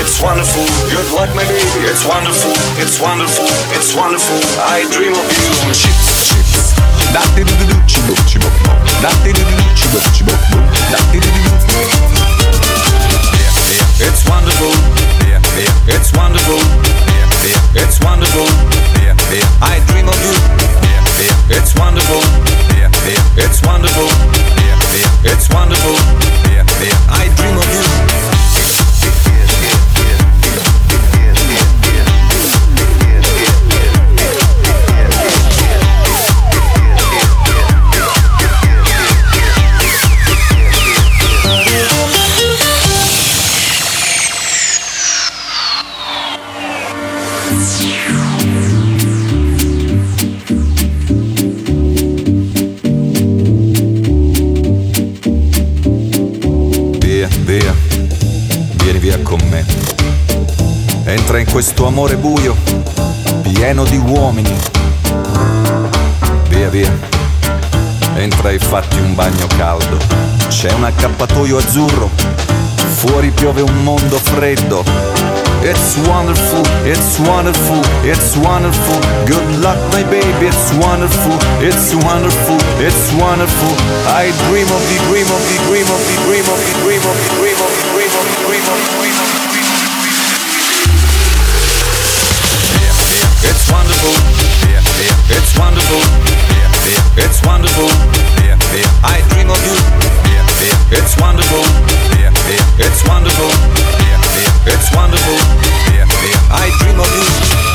it's wonderful. Good luck, my baby, it's wonderful, it's wonderful, it's wonderful. I dream of you. Chips, chips, da di di chibo chibo, da di di chibo chibo, da di di it's wonderful. Yeah, yeah, it's wonderful. Yeah, yeah, it's wonderful. Yeah, yeah, I dream of you. Yeah, yeah, it's wonderful. Yeah, yeah, it's wonderful. Yeah, yeah, it's wonderful. Yeah, yeah, I dream of you. Questo amore buio, pieno di uomini. Via, via, entra e fatti un bagno caldo. C'è un accappatoio azzurro, fuori piove un mondo freddo. It's wonderful, it's wonderful, it's wonderful. Good luck, my baby, it's wonderful, it's wonderful, it's wonderful. I dream of the dream of the dream of the dream of the dream of the dream of the wonderful. Yeah, yeah. It's wonderful. Yeah, yeah. It's wonderful. Yeah, yeah. I dream of you. Yeah, yeah. It's wonderful. Yeah, yeah. It's wonderful. Yeah, yeah. It's wonderful. Yeah, yeah. I dream of you.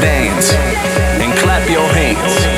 dance and clap your hands.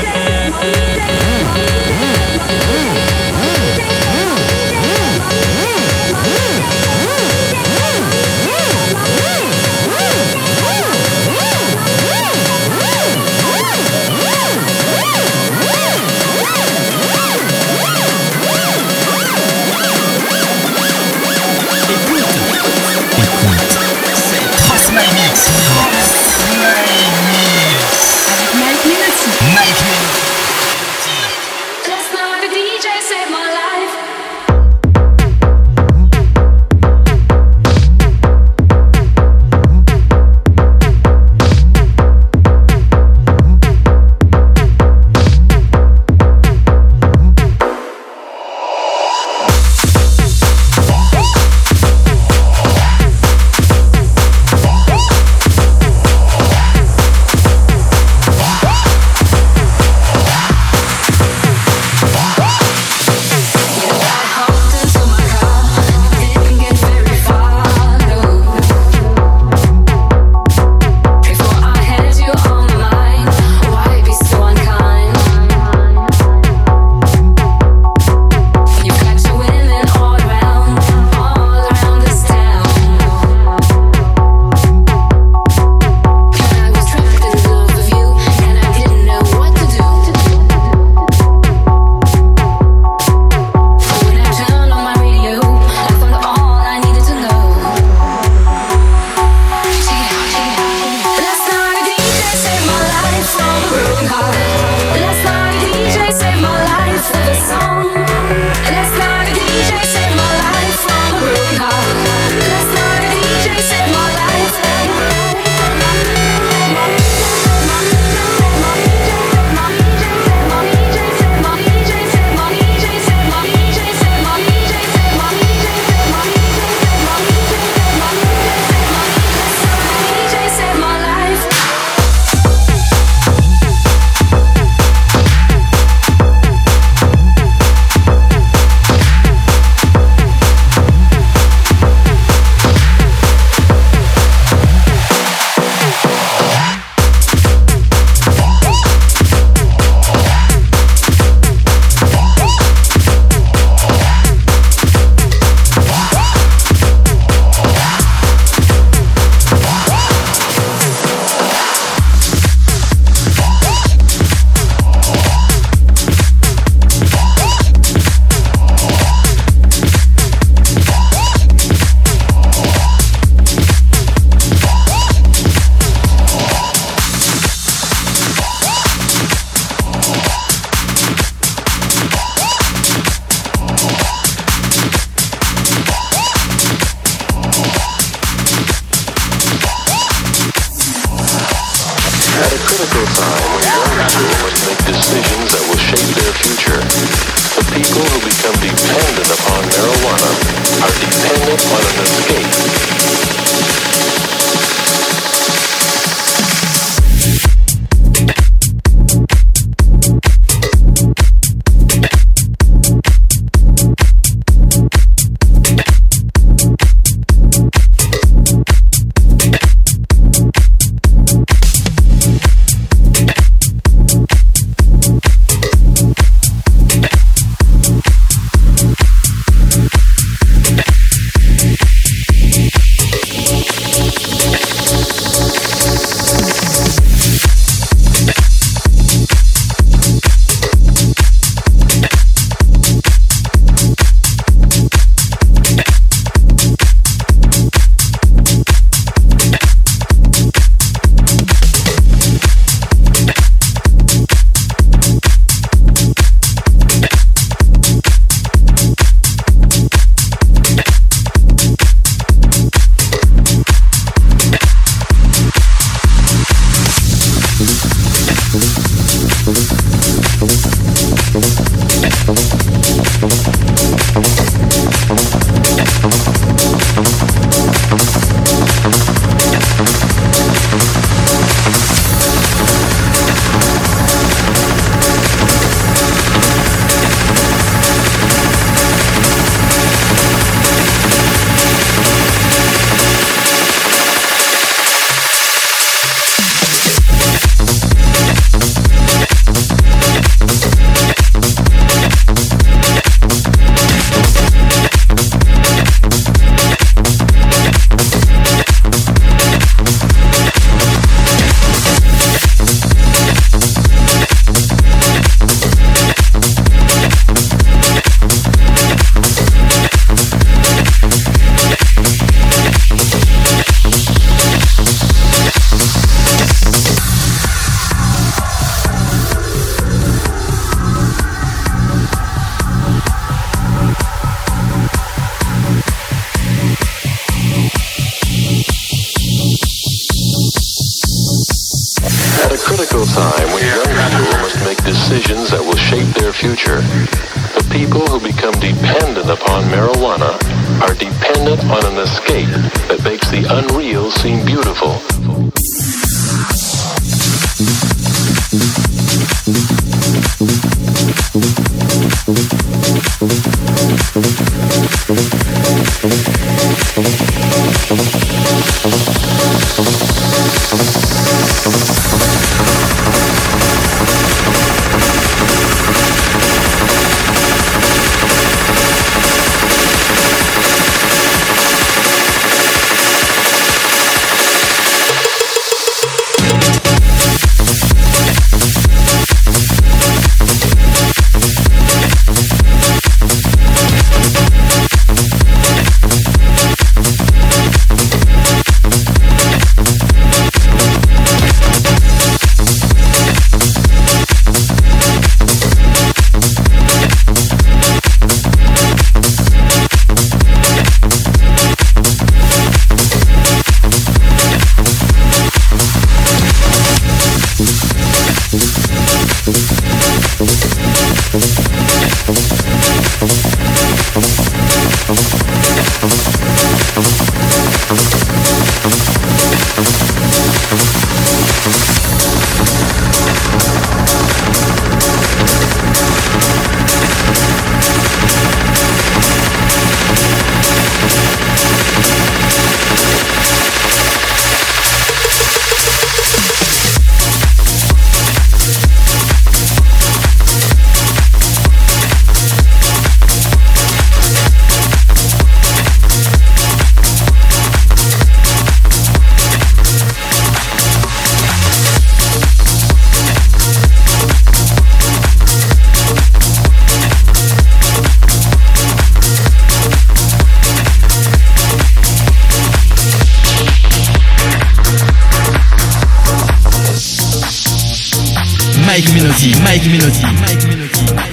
Mike Melody. Mike Melody.